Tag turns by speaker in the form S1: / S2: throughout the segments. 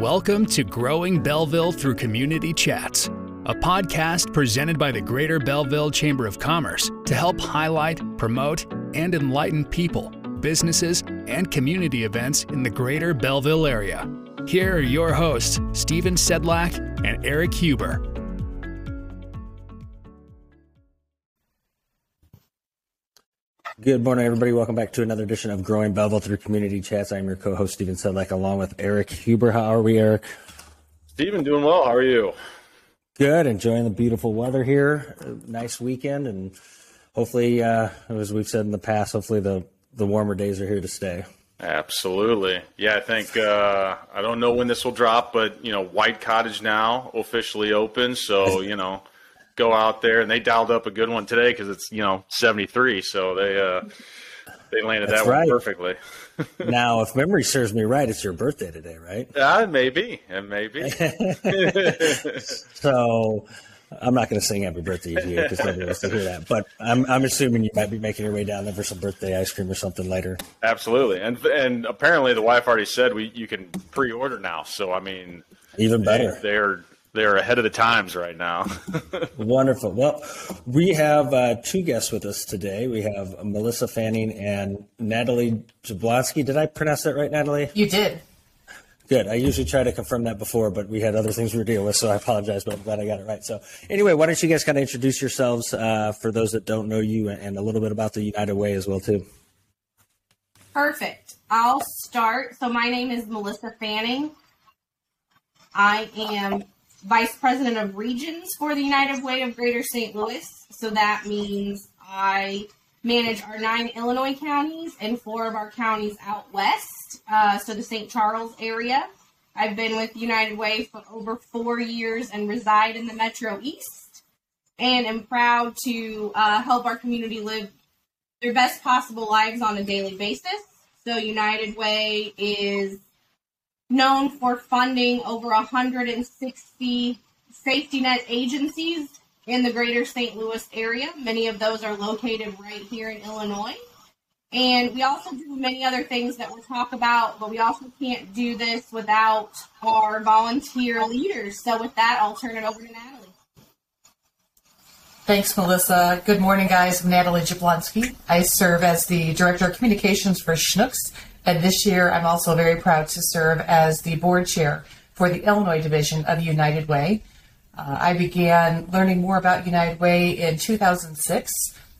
S1: Welcome to Growing Belleville Through Community Chats, a podcast presented by the Greater Belleville Chamber of Commerce to help highlight, promote, and enlighten people, businesses, and community events in the Greater Belleville area. Here are your hosts, Stephen Sedlak and Eric Huber.
S2: Good morning, everybody. Welcome back to another edition of Growing Belleville through Community Chats. I'm your co-host, Stephen Sedlak, along with Eric Huber. How are we, Eric?
S3: Stephen, doing well. How are you?
S2: Good. Enjoying the beautiful weather here. Nice weekend, and hopefully, uh, as we've said in the past, hopefully the the warmer days are here to stay.
S3: Absolutely. Yeah, I think uh, I don't know when this will drop, but you know, White Cottage now officially open, so you know go out there, and they dialed up a good one today because it's you know 73, so they uh, they landed That's that one perfectly.
S2: now, if memory serves me right, it's your birthday today, right?
S3: Uh, maybe, and maybe.
S2: so, I'm not going to sing happy birthday to you because nobody wants to hear that. But I'm, I'm assuming you might be making your way down there for some birthday ice cream or something later.
S3: Absolutely, and and apparently the wife already said we you can pre-order now. So I mean,
S2: even better.
S3: They, they're they're ahead of the times right now.
S2: Wonderful. Well, we have uh, two guests with us today. We have Melissa Fanning and Natalie Jablonski. Did I pronounce that right, Natalie?
S4: You did.
S2: Good. I usually try to confirm that before, but we had other things we were dealing with, so I apologize, but I'm glad I got it right. So, anyway, why don't you guys kind of introduce yourselves uh, for those that don't know you and a little bit about the United Way as well, too?
S4: Perfect. I'll start. So, my name is Melissa Fanning. I am Vice President of Regions for the United Way of Greater St. Louis. So that means I manage our nine Illinois counties and four of our counties out west, uh, so the St. Charles area. I've been with United Way for over four years and reside in the Metro East, and am proud to uh, help our community live their best possible lives on a daily basis. So United Way is known for funding over 160 safety net agencies in the greater St. Louis area. Many of those are located right here in Illinois. And we also do many other things that we'll talk about, but we also can't do this without our volunteer leaders. So, with that, I'll turn it over to Natalie.
S5: Thanks, Melissa. Good morning, guys. I'm Natalie Jablonski. I serve as the Director of Communications for Schnucks, and this year, I'm also very proud to serve as the board chair for the Illinois division of United Way. Uh, I began learning more about United Way in 2006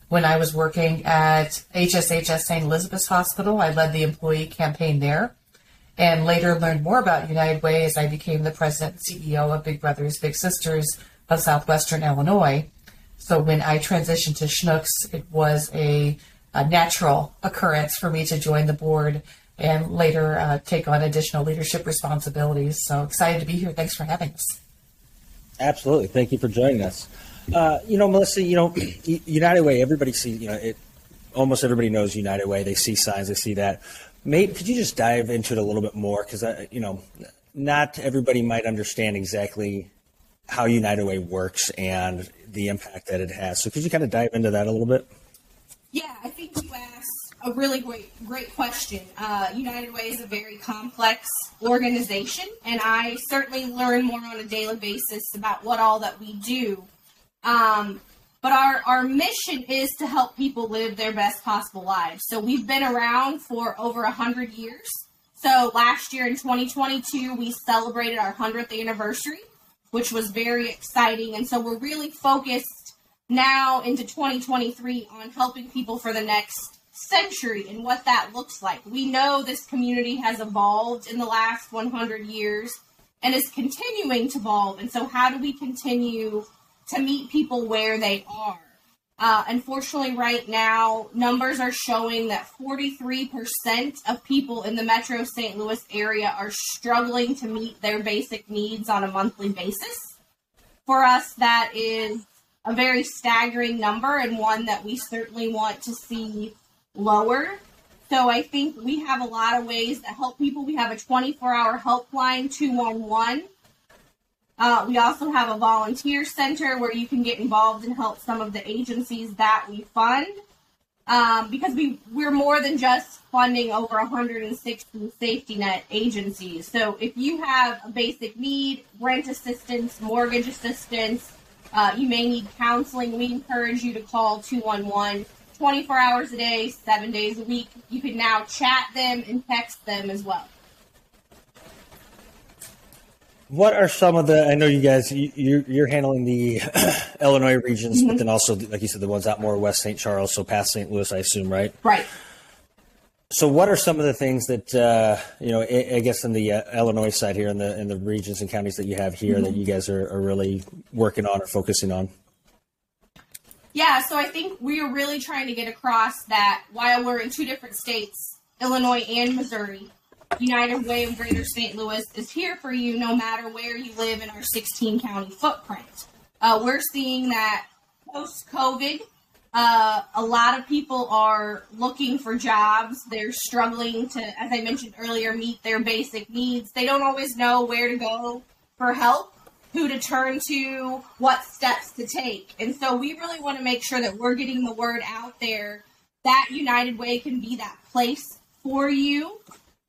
S5: when I was working at HSHS St. Elizabeth's Hospital. I led the employee campaign there and later learned more about United Way as I became the president and CEO of Big Brothers Big Sisters of Southwestern Illinois. So when I transitioned to Schnucks, it was a a natural occurrence for me to join the board and later uh, take on additional leadership responsibilities. So excited to be here. Thanks for having us.
S2: Absolutely. Thank you for joining us. Uh, you know, Melissa, you know, United Way, everybody sees, you know, it, almost everybody knows United Way. They see signs, they see that. Maybe, could you just dive into it a little bit more? Because, you know, not everybody might understand exactly how United Way works and the impact that it has. So could you kind of dive into that a little bit?
S4: Yeah, I think you asked a really great great question. Uh, United Way is a very complex organization, and I certainly learn more on a daily basis about what all that we do. Um, but our, our mission is to help people live their best possible lives. So we've been around for over a hundred years. So last year in 2022, we celebrated our 100th anniversary, which was very exciting. And so we're really focused now into 2023 on helping people for the next century and what that looks like. We know this community has evolved in the last 100 years and is continuing to evolve. And so, how do we continue to meet people where they are? Uh, unfortunately, right now, numbers are showing that 43% of people in the metro St. Louis area are struggling to meet their basic needs on a monthly basis. For us, that is a very staggering number and one that we certainly want to see lower. So I think we have a lot of ways to help people. We have a 24 hour helpline 211. Uh, we also have a volunteer center where you can get involved and help some of the agencies that we fund. um, because we we're more than just funding over 160 safety net agencies. So if you have a basic need, rent assistance, mortgage assistance, uh, you may need counseling. We encourage you to call 211 24 hours a day, seven days a week. You can now chat them and text them as well.
S2: What are some of the? I know you guys you, you're handling the Illinois regions, mm-hmm. but then also, like you said, the ones out more west St. Charles, so past St. Louis, I assume, right?
S4: Right.
S2: So, what are some of the things that uh, you know? I, I guess in the uh, Illinois side here, in the in the regions and counties that you have here, mm-hmm. that you guys are, are really working on or focusing on.
S4: Yeah, so I think we are really trying to get across that while we're in two different states, Illinois and Missouri, United Way of Greater St. Louis is here for you no matter where you live in our 16 county footprint. Uh, we're seeing that post COVID, uh, a lot of people are looking for jobs. They're struggling to, as I mentioned earlier, meet their basic needs. They don't always know where to go for help, who to turn to, what steps to take. And so we really want to make sure that we're getting the word out there that United Way can be that place for you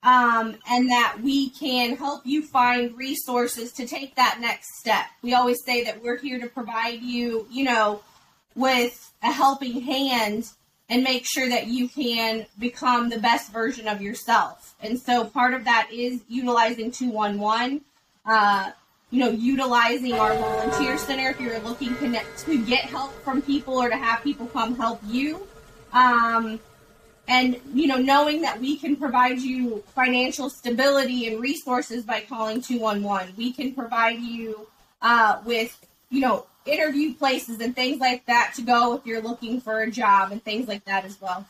S4: um, and that we can help you find resources to take that next step. We always say that we're here to provide you, you know, with a helping hand and make sure that you can become the best version of yourself. And so part of that is utilizing 211, uh, you know, utilizing our volunteer center if you're looking to, get help from people or to have people come help you. Um, and you know knowing that we can provide you financial stability and resources by calling 211 we can provide you uh, with you know interview places and things like that to go if you're looking for a job and things like that as well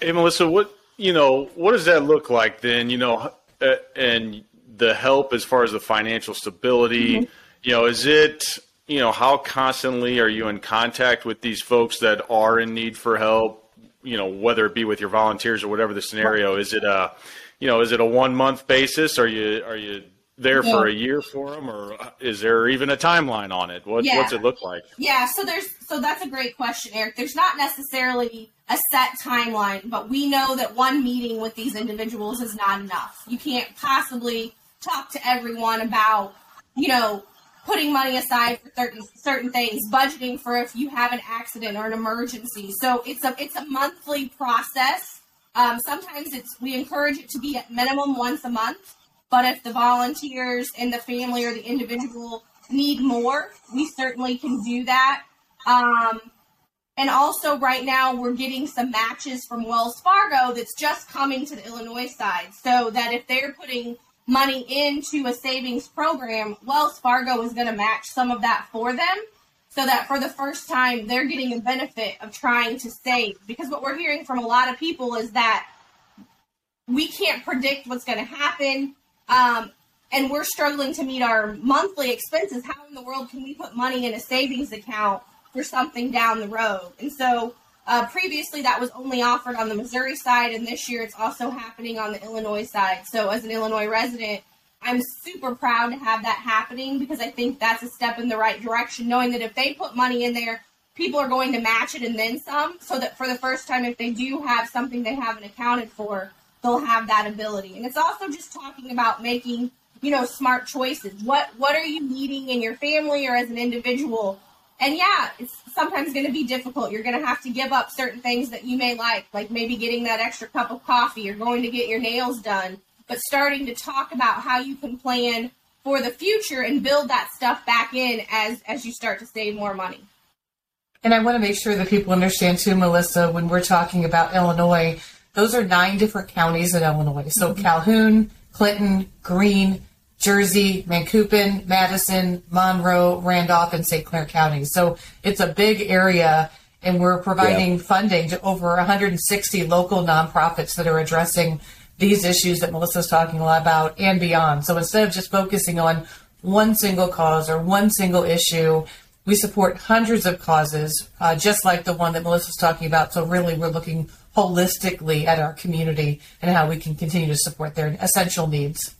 S3: hey melissa what you know what does that look like then you know uh, and the help as far as the financial stability mm-hmm. you know is it you know, how constantly are you in contact with these folks that are in need for help? You know, whether it be with your volunteers or whatever the scenario. Is it a, you know, is it a one month basis? Are you are you there for a year for them, or is there even a timeline on it? What, yeah. What's it look like?
S4: Yeah, so there's so that's a great question, Eric. There's not necessarily a set timeline, but we know that one meeting with these individuals is not enough. You can't possibly talk to everyone about, you know, putting money aside for certain certain things, budgeting for if you have an accident or an emergency. So it's a it's a monthly process. Um, sometimes it's we encourage it to be at minimum once a month. But if the volunteers and the family or the individual need more, we certainly can do that. Um, and also, right now, we're getting some matches from Wells Fargo that's just coming to the Illinois side. So that if they're putting money into a savings program, Wells Fargo is going to match some of that for them so that for the first time they're getting a benefit of trying to save. Because what we're hearing from a lot of people is that we can't predict what's going to happen. Um, and we're struggling to meet our monthly expenses. How in the world can we put money in a savings account for something down the road? And so uh, previously, that was only offered on the Missouri side, and this year it's also happening on the Illinois side. So, as an Illinois resident, I'm super proud to have that happening because I think that's a step in the right direction, knowing that if they put money in there, people are going to match it and then some, so that for the first time, if they do have something they haven't accounted for, they'll have that ability. And it's also just talking about making, you know, smart choices. What what are you needing in your family or as an individual? And yeah, it's sometimes going to be difficult. You're going to have to give up certain things that you may like, like maybe getting that extra cup of coffee or going to get your nails done. But starting to talk about how you can plan for the future and build that stuff back in as as you start to save more money.
S5: And I want to make sure that people understand too, Melissa, when we're talking about Illinois, those are nine different counties in Illinois. So mm-hmm. Calhoun, Clinton, Greene, Jersey, Macoupin, Madison, Monroe, Randolph, and St. Clair counties. So it's a big area, and we're providing yeah. funding to over 160 local nonprofits that are addressing these issues that Melissa's talking a lot about and beyond. So instead of just focusing on one single cause or one single issue, we support hundreds of causes, uh, just like the one that Melissa's talking about. So really, we're looking holistically at our community and how we can continue to support their essential needs.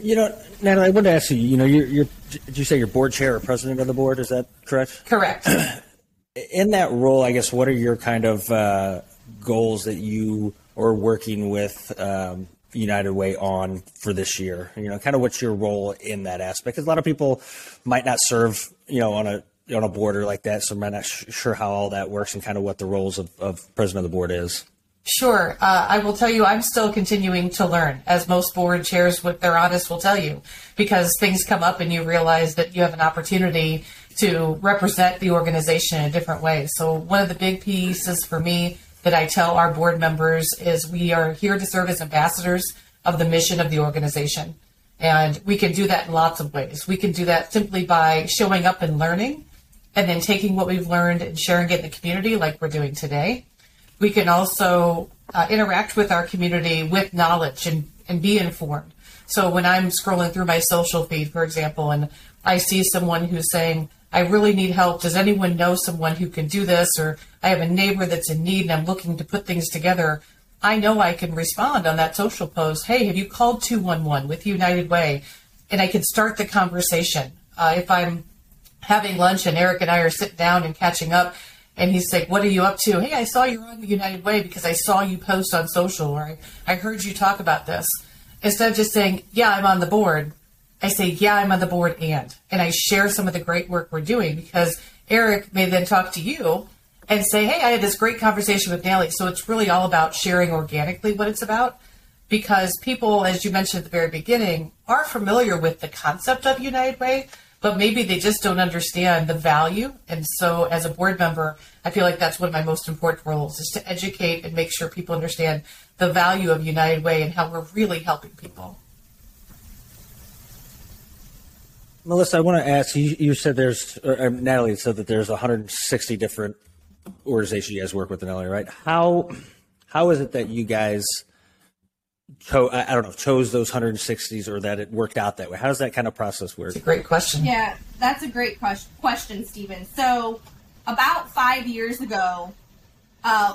S2: You know, Natalie, I wanted to ask you. You know, you're, you're did you say you're board chair or president of the board? Is that correct?
S5: Correct.
S2: in that role, I guess, what are your kind of uh, goals that you are working with um, United Way on for this year? You know, kind of what's your role in that aspect? Because a lot of people might not serve, you know, on a on a border like that, so I'm not sh- sure how all that works and kind of what the roles of, of president of the board is.
S5: Sure. Uh, I will tell you, I'm still continuing to learn, as most board chairs, with their honest, will tell you, because things come up and you realize that you have an opportunity to represent the organization in a different way. So, one of the big pieces for me that I tell our board members is we are here to serve as ambassadors of the mission of the organization. And we can do that in lots of ways. We can do that simply by showing up and learning, and then taking what we've learned and sharing it in the community, like we're doing today we can also uh, interact with our community with knowledge and, and be informed. So when I'm scrolling through my social feed, for example, and I see someone who's saying, I really need help. Does anyone know someone who can do this? Or I have a neighbor that's in need and I'm looking to put things together. I know I can respond on that social post. Hey, have you called 211 with United Way? And I can start the conversation. Uh, if I'm having lunch and Eric and I are sitting down and catching up, and he's like, "What are you up to?" Hey, I saw you're on the United Way because I saw you post on social, or I, I heard you talk about this. Instead of just saying, "Yeah, I'm on the board," I say, "Yeah, I'm on the board," and and I share some of the great work we're doing because Eric may then talk to you and say, "Hey, I had this great conversation with Nellie." So it's really all about sharing organically what it's about because people, as you mentioned at the very beginning, are familiar with the concept of United Way, but maybe they just don't understand the value. And so, as a board member, I feel like that's one of my most important roles is to educate and make sure people understand the value of United Way and how we're really helping people.
S2: Melissa, I want to ask you. You said there's or, um, Natalie said that there's 160 different organizations you guys work with in LA, right? How how is it that you guys cho- I don't know, chose those 160s or that it worked out that way? How does that kind of process work?
S5: That's a great question.
S4: Yeah, that's a great question, question Stephen. So, about five years ago, uh,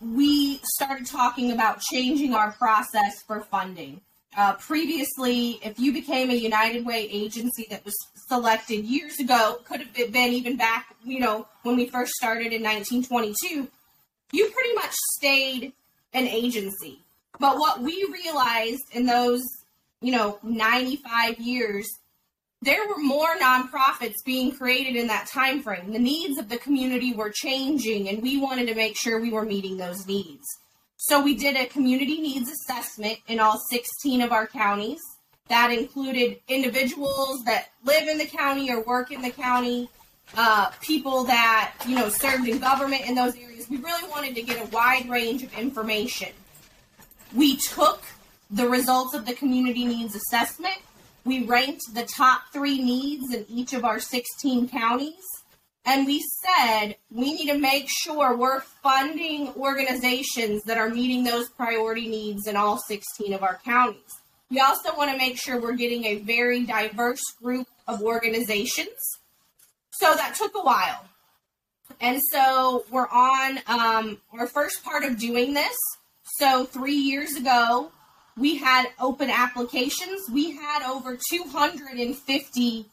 S4: we started talking about changing our process for funding. Uh, previously, if you became a United Way agency that was selected years ago, could have been even back, you know, when we first started in 1922, you pretty much stayed an agency. But what we realized in those, you know, 95 years, there were more nonprofits being created in that time frame. The needs of the community were changing and we wanted to make sure we were meeting those needs. So we did a community needs assessment in all 16 of our counties. That included individuals that live in the county or work in the county, uh, people that you know served in government in those areas. We really wanted to get a wide range of information. We took the results of the community needs assessment. We ranked the top three needs in each of our 16 counties. And we said we need to make sure we're funding organizations that are meeting those priority needs in all 16 of our counties. We also want to make sure we're getting a very diverse group of organizations. So that took a while. And so we're on um, our first part of doing this. So three years ago, we had open applications. We had over 250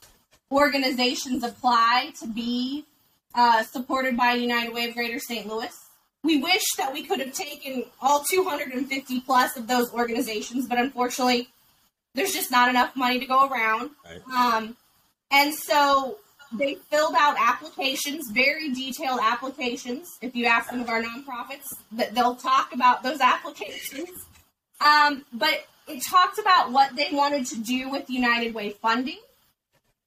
S4: organizations apply to be uh, supported by United Way of Greater St. Louis. We wish that we could have taken all 250 plus of those organizations, but unfortunately, there's just not enough money to go around. Right. Um, and so they filled out applications, very detailed applications. If you ask some of our nonprofits, that they'll talk about those applications. Um, but it talked about what they wanted to do with United Way funding.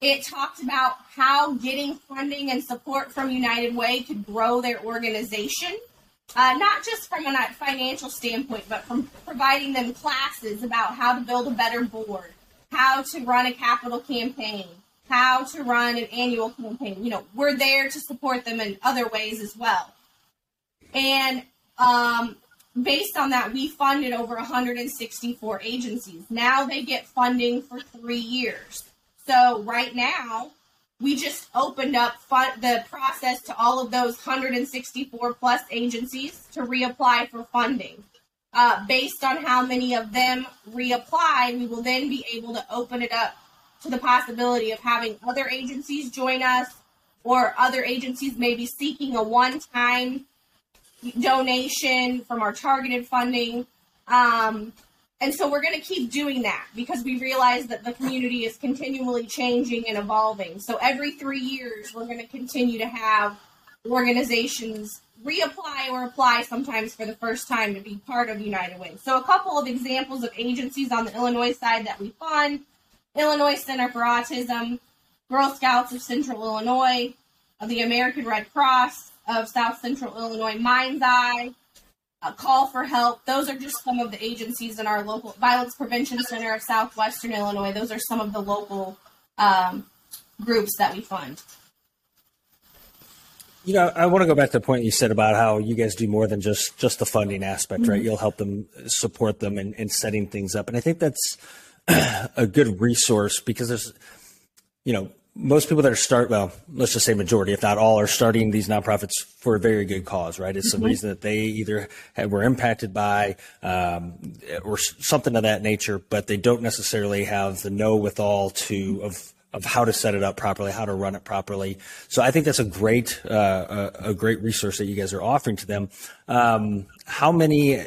S4: It talked about how getting funding and support from United Way could grow their organization, uh, not just from a financial standpoint, but from providing them classes about how to build a better board, how to run a capital campaign, how to run an annual campaign. You know, we're there to support them in other ways as well. And um, based on that, we funded over 164 agencies. Now they get funding for three years. So right now, we just opened up fun- the process to all of those 164 plus agencies to reapply for funding. Uh, based on how many of them reapply, we will then be able to open it up to the possibility of having other agencies join us or other agencies may be seeking a one time donation from our targeted funding. Um, and so we're going to keep doing that because we realize that the community is continually changing and evolving. So every three years, we're going to continue to have organizations reapply or apply sometimes for the first time to be part of United Way. So a couple of examples of agencies on the Illinois side that we fund Illinois Center for Autism, Girl Scouts of Central Illinois, of the American Red Cross of South Central Illinois, Mind's Eye, a Call for Help. Those are just some of the agencies in our local Violence Prevention Center of Southwestern Illinois. Those are some of the local um, groups that we fund.
S2: You know, I want to go back to the point you said about how you guys do more than just just the funding aspect, mm-hmm. right? You'll help them support them in setting things up, and I think that's a good resource because there's, you know, most people that are start well, let's just say majority, if not all, are starting these nonprofits for a very good cause, right? It's mm-hmm. a reason that they either had, were impacted by um, or something of that nature, but they don't necessarily have the know with all to of of how to set it up properly, how to run it properly. So I think that's a great uh, a, a, great resource that you guys are offering to them. Um, how many?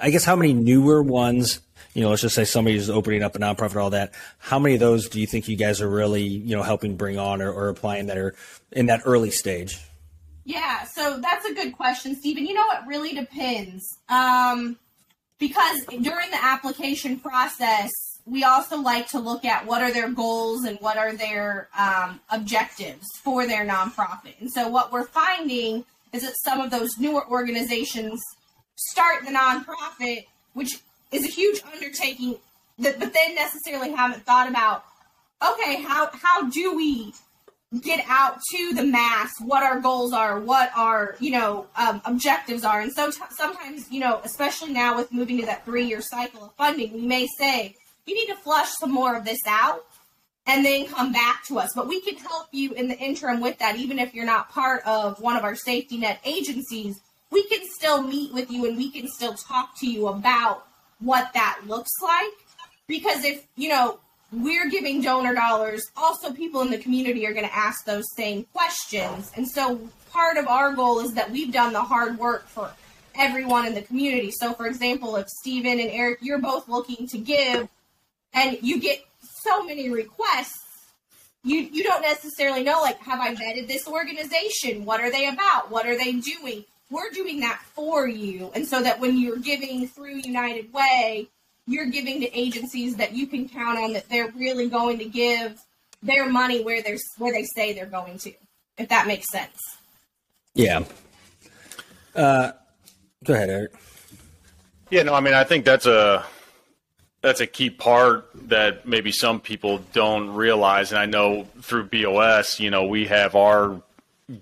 S2: I guess how many newer ones? You know, let's just say somebody is opening up a nonprofit, all that. How many of those do you think you guys are really, you know, helping bring on or, or applying that are in that early stage?
S4: Yeah, so that's a good question, Stephen. You know, it really depends. Um, because during the application process, we also like to look at what are their goals and what are their um, objectives for their nonprofit. And so, what we're finding is that some of those newer organizations start the nonprofit, which is a huge undertaking, that, but they necessarily haven't thought about okay, how how do we get out to the mass what our goals are what our you know um, objectives are and so t- sometimes you know especially now with moving to that three year cycle of funding we may say you need to flush some more of this out and then come back to us. But we can help you in the interim with that, even if you're not part of one of our safety net agencies. We can still meet with you and we can still talk to you about what that looks like. Because if, you know, we're giving donor dollars, also people in the community are going to ask those same questions. And so part of our goal is that we've done the hard work for everyone in the community. So, for example, if Stephen and Eric, you're both looking to give and you get so many requests you you don't necessarily know like have i vetted this organization what are they about what are they doing we're doing that for you. And so that when you're giving through united way you're giving to agencies that you can count on that they're really going to give their money where they're where they say they're going to if that makes sense.
S2: Yeah. Uh, go ahead eric.
S3: Yeah no i mean i think that's a that's a key part that maybe some people don't realize. And I know through BOS, you know, we have our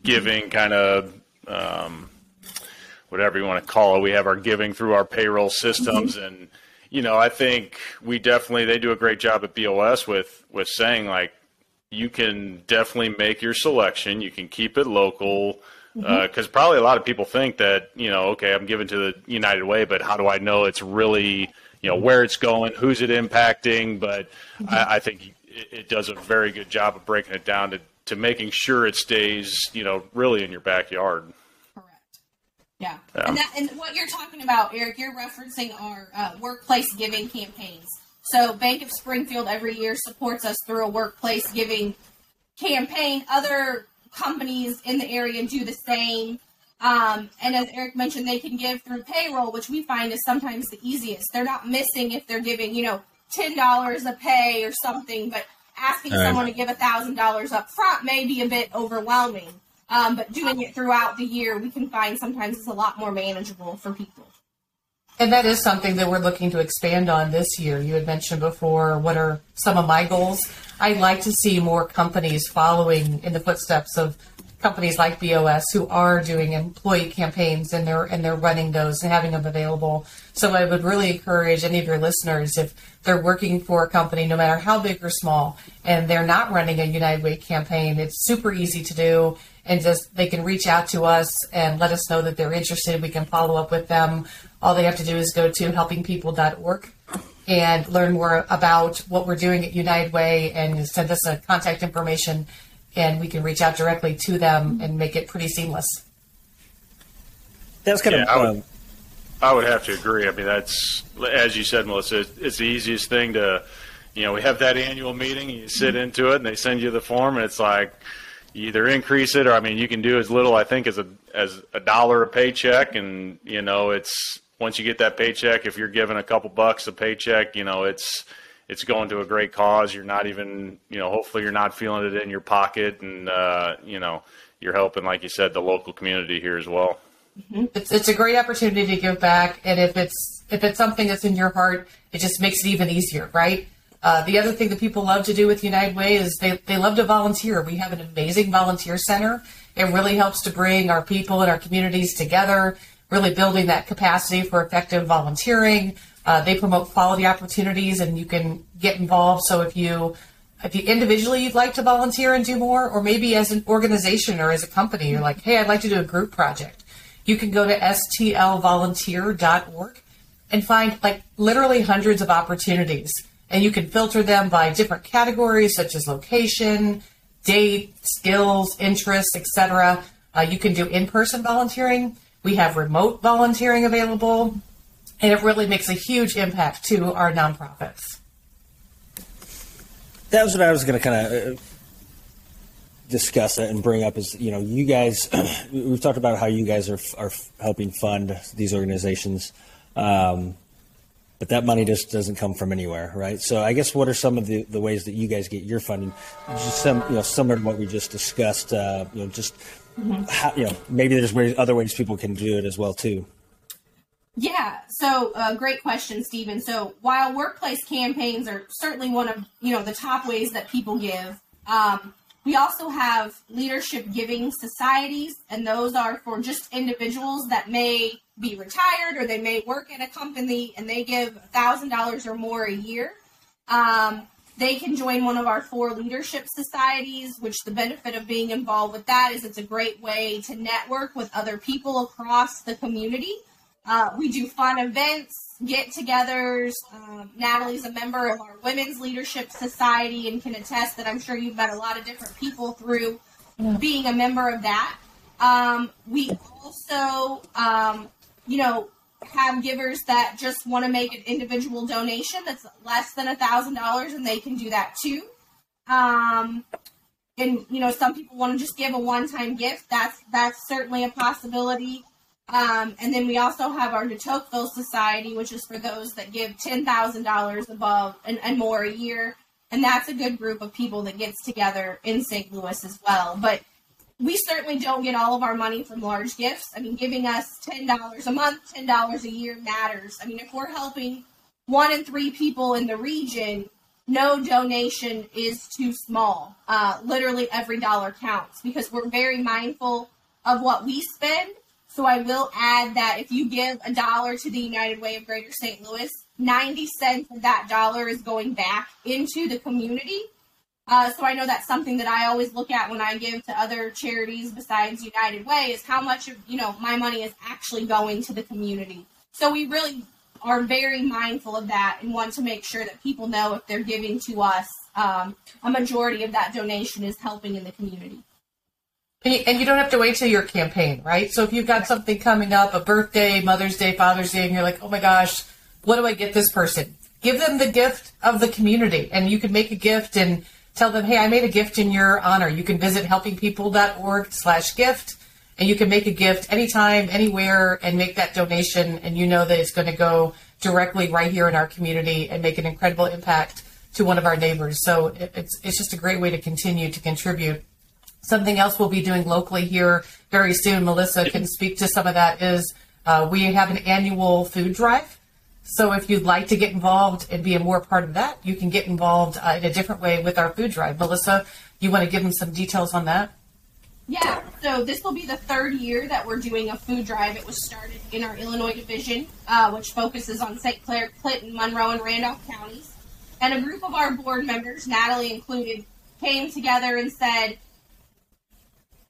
S3: giving kind of um, whatever you want to call it. We have our giving through our payroll systems, mm-hmm. and you know, I think we definitely they do a great job at BOS with with saying like you can definitely make your selection. You can keep it local because mm-hmm. uh, probably a lot of people think that you know, okay, I'm giving to the United Way, but how do I know it's really you know where it's going, who's it impacting. But mm-hmm. I, I, think it, it, does a very good job of breaking it down to, to making sure it stays, you know, really in your backyard.
S4: Yeah, yeah. And, that, and what you're talking about, Eric, you're referencing our uh, workplace giving campaigns. So Bank of Springfield every year supports us through a workplace giving campaign. Other companies in the area do the same. Um, and as Eric mentioned, they can give through payroll, which we find is sometimes the easiest. They're not missing if they're giving, you know, ten dollars a pay or something, but asking right. someone to give a thousand dollars up front may be a bit overwhelming. Um, but doing it throughout the year, we can find sometimes it's a lot more manageable for people.
S5: And that is something that we're looking to expand on this year. You had mentioned before what are some of my goals. I'd like to see more companies following in the footsteps of companies like BOS who are doing employee campaigns and they're and they're running those and having them available. So I would really encourage any of your listeners if they're working for a company, no matter how big or small, and they're not running a United Way campaign, it's super easy to do. And just they can reach out to us and let us know that they're interested. We can follow up with them. All they have to do is go to helpingpeople.org and learn more about what we're doing at United Way and send us a contact information and we can reach out directly to them and make it pretty seamless.
S2: That's kind
S3: Yeah,
S2: of.
S3: I would-
S2: um,
S3: I would have to agree. I mean, that's as you said, Melissa. It's, it's the easiest thing to, you know, we have that annual meeting. You sit into it, and they send you the form, and it's like you either increase it, or I mean, you can do as little, I think, as a as a dollar a paycheck, and you know, it's once you get that paycheck, if you're given a couple bucks a paycheck, you know, it's it's going to a great cause. You're not even, you know, hopefully you're not feeling it in your pocket, and uh, you know, you're helping, like you said, the local community here as well.
S5: It's, it's a great opportunity to give back, and if it's if it's something that's in your heart, it just makes it even easier, right? Uh, the other thing that people love to do with United Way is they, they love to volunteer. We have an amazing volunteer center. It really helps to bring our people and our communities together, really building that capacity for effective volunteering. Uh, they promote quality opportunities, and you can get involved. So if you if you individually you'd like to volunteer and do more, or maybe as an organization or as a company, you're like, hey, I'd like to do a group project you can go to stlvolunteer.org and find like literally hundreds of opportunities. And you can filter them by different categories such as location, date, skills, interests, etc. Uh, you can do in-person volunteering. We have remote volunteering available, and it really makes a huge impact to our nonprofits.
S2: that was what I was going to kind of uh, discuss it and bring up is you know you guys we've talked about how you guys are are helping fund these organizations um, but that money just doesn't come from anywhere right? So i guess what are some of the, the ways that you guys get your funding? Just some you know similar to what we just discussed uh, you know just how, you know maybe there's ways, other ways people can do it as well too
S4: Yeah, so uh, great question, Stephen. So while workplace campaigns are certainly one of you know the top ways that people give, um, we also have leadership giving societies, and those are for just individuals that may be retired or they may work at a company and they give thousand dollars or more a year. Um, they can join one of our four leadership societies, which the benefit of being involved with that is it's a great way to network with other people across the community. Uh, we do fun events, get togethers. Um, Natalie's a member of our Women's Leadership Society and can attest that I'm sure you've met a lot of different people through being a member of that. Um, we also, um, you know, have givers that just want to make an individual donation that's less than a thousand dollars, and they can do that too. Um, and you know, some people want to just give a one-time gift. That's that's certainly a possibility. Um, and then we also have our Tocqueville Society, which is for those that give ten thousand dollars above and, and more a year, and that's a good group of people that gets together in St. Louis as well. But we certainly don't get all of our money from large gifts. I mean, giving us ten dollars a month, ten dollars a year matters. I mean, if we're helping one in three people in the region, no donation is too small. Uh, literally every dollar counts because we're very mindful of what we spend. So I will add that if you give a dollar to the United Way of Greater St. Louis, 90 cents of that dollar is going back into the community. Uh, so I know that's something that I always look at when I give to other charities besides United Way is how much of you know my money is actually going to the community. So we really are very mindful of that and want to make sure that people know if they're giving to us, um, a majority of that donation is helping in the community.
S5: And you, don't have to wait till your campaign, right? So if you've got something coming up, a birthday, Mother's Day, Father's Day, and you're like, oh my gosh, what do I get this person? Give them the gift of the community, and you can make a gift and tell them, hey, I made a gift in your honor. You can visit helpingpeople.org slash gift, and you can make a gift anytime, anywhere, and make that donation, and you know that it's going to go directly right here in our community and make an incredible impact to one of our neighbors. So it's it's just a great way to continue to contribute. Something else we'll be doing locally here very soon. Melissa can speak to some of that. Is uh, we have an annual food drive. So if you'd like to get involved and be a more part of that, you can get involved uh, in a different way with our food drive. Melissa, you want to give them some details on that?
S4: Yeah, so this will be the third year that we're doing a food drive. It was started in our Illinois division, uh, which focuses on St. Clair, Clinton, Monroe, and Randolph counties. And a group of our board members, Natalie included, came together and said,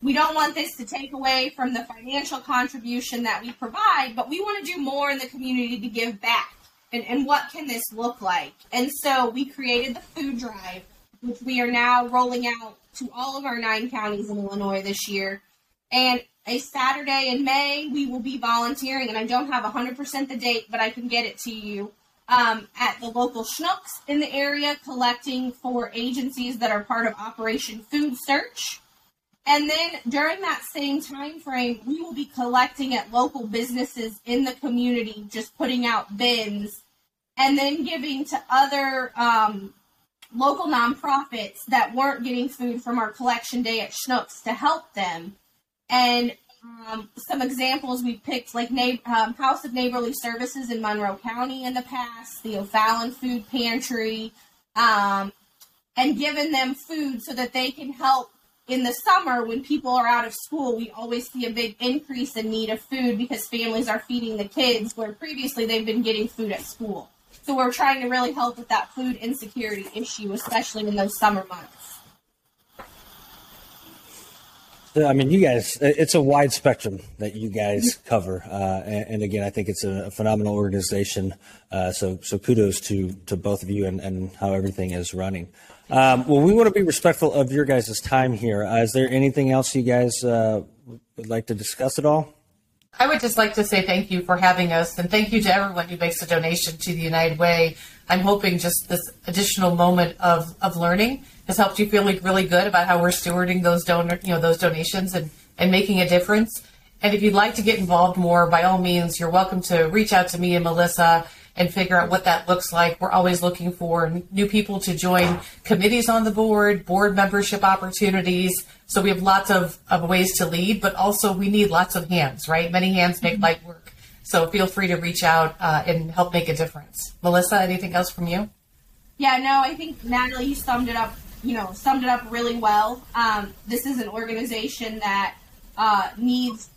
S4: we don't want this to take away from the financial contribution that we provide, but we want to do more in the community to give back. And, and what can this look like? And so we created the food drive. which we are now rolling out to all of our nine counties in Illinois this year. And a Saturday in May, we will be volunteering, and I don't have 100% the date, but I can get it to you. Um, at the local Schnucks in the area, collecting for agencies that are part of Operation Food Search. And then during that same time frame, we will be collecting at local businesses in the community, just putting out bins, and then giving to other um, local nonprofits that weren't getting food from our collection day at Schnucks to help them. And um, some examples we picked, like um, House of Neighborly Services in Monroe County in the past, the O'Fallon Food Pantry, um, and given them food so that they can help in the summer when people are out of school, we always see a big increase in need of food because families are feeding the kids where previously they've been getting food at school. So we're trying to really help with that food insecurity issue, especially in those summer months.
S2: I mean, you guys, it's a wide spectrum that you guys cover. Uh, and, and, again, I think it's a, phenomenal organization. Uh, so, so kudos to, to both of you and, and how everything is running. Um, well, we want to be respectful of your guys' time here. Uh, is there anything else you guys uh, would like to discuss at all?
S5: I would just like to say thank you for having us and thank you to everyone who makes a donation to the United Way. I'm hoping just this additional moment of, of learning has helped you feel like really good about how we're stewarding those donor, you know, those donations and, and making a difference. And if you'd like to get involved more, by all means, you're welcome to reach out to me and Melissa and figure out what that looks like. We're always looking for new people to join committees on the board, board membership opportunities. So we have lots of, of ways to lead, but also we need lots of hands, right? Many hands make light work. So feel free to reach out uh, and help make a difference. Melissa, anything else from you?
S4: Yeah, no, I think Natalie, you summed it up you know, summed it up really well. Um, this is an organization that uh, needs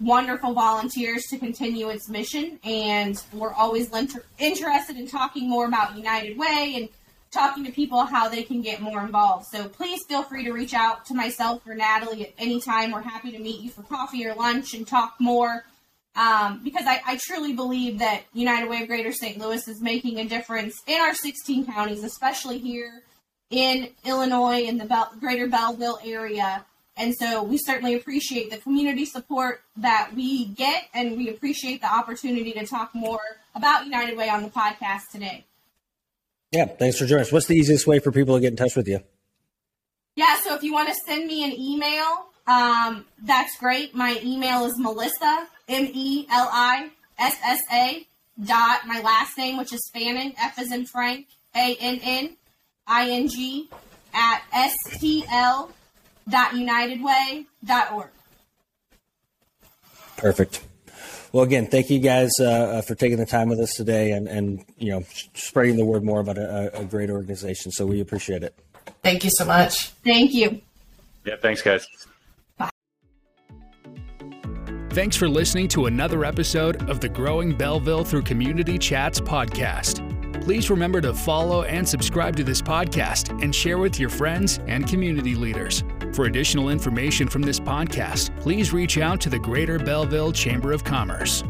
S4: wonderful volunteers to continue its mission, and we're always inter- interested in talking more about United Way and talking to people how they can get more involved. So please feel free to reach out to myself or Natalie at any time. We're happy to meet you for coffee or lunch and talk more. Um, because I, I, truly believe that United Way of Greater St. Louis is making a difference in our 16 counties, especially here in Illinois in the Bel- greater Belleville area. And so we certainly appreciate the community support that we get, and we appreciate the opportunity to talk more about United Way on the podcast today.
S2: Yeah, thanks for joining us. What's the easiest way for people to get in touch with you?
S4: Yeah, so if you want to send me an email, um, that's great. My email is Melissa, M E L I S S A, dot, my last name, which is Fannin, F as in Frank, A N N, ing at stl.unitedway.org.
S2: Perfect. Well, again, thank you guys uh, uh, for taking the time with us today and, and you know spreading the word more about a, a great organization. So we appreciate it.
S5: Thank you so much.
S4: Thank you.
S3: Yeah, thanks, guys.
S1: Bye. Thanks for listening to another episode of the Growing Belleville Through Community Chats podcast. Please remember to follow and subscribe to this podcast and share with your friends and community leaders. For additional information from this podcast, please reach out to the Greater Belleville Chamber of Commerce.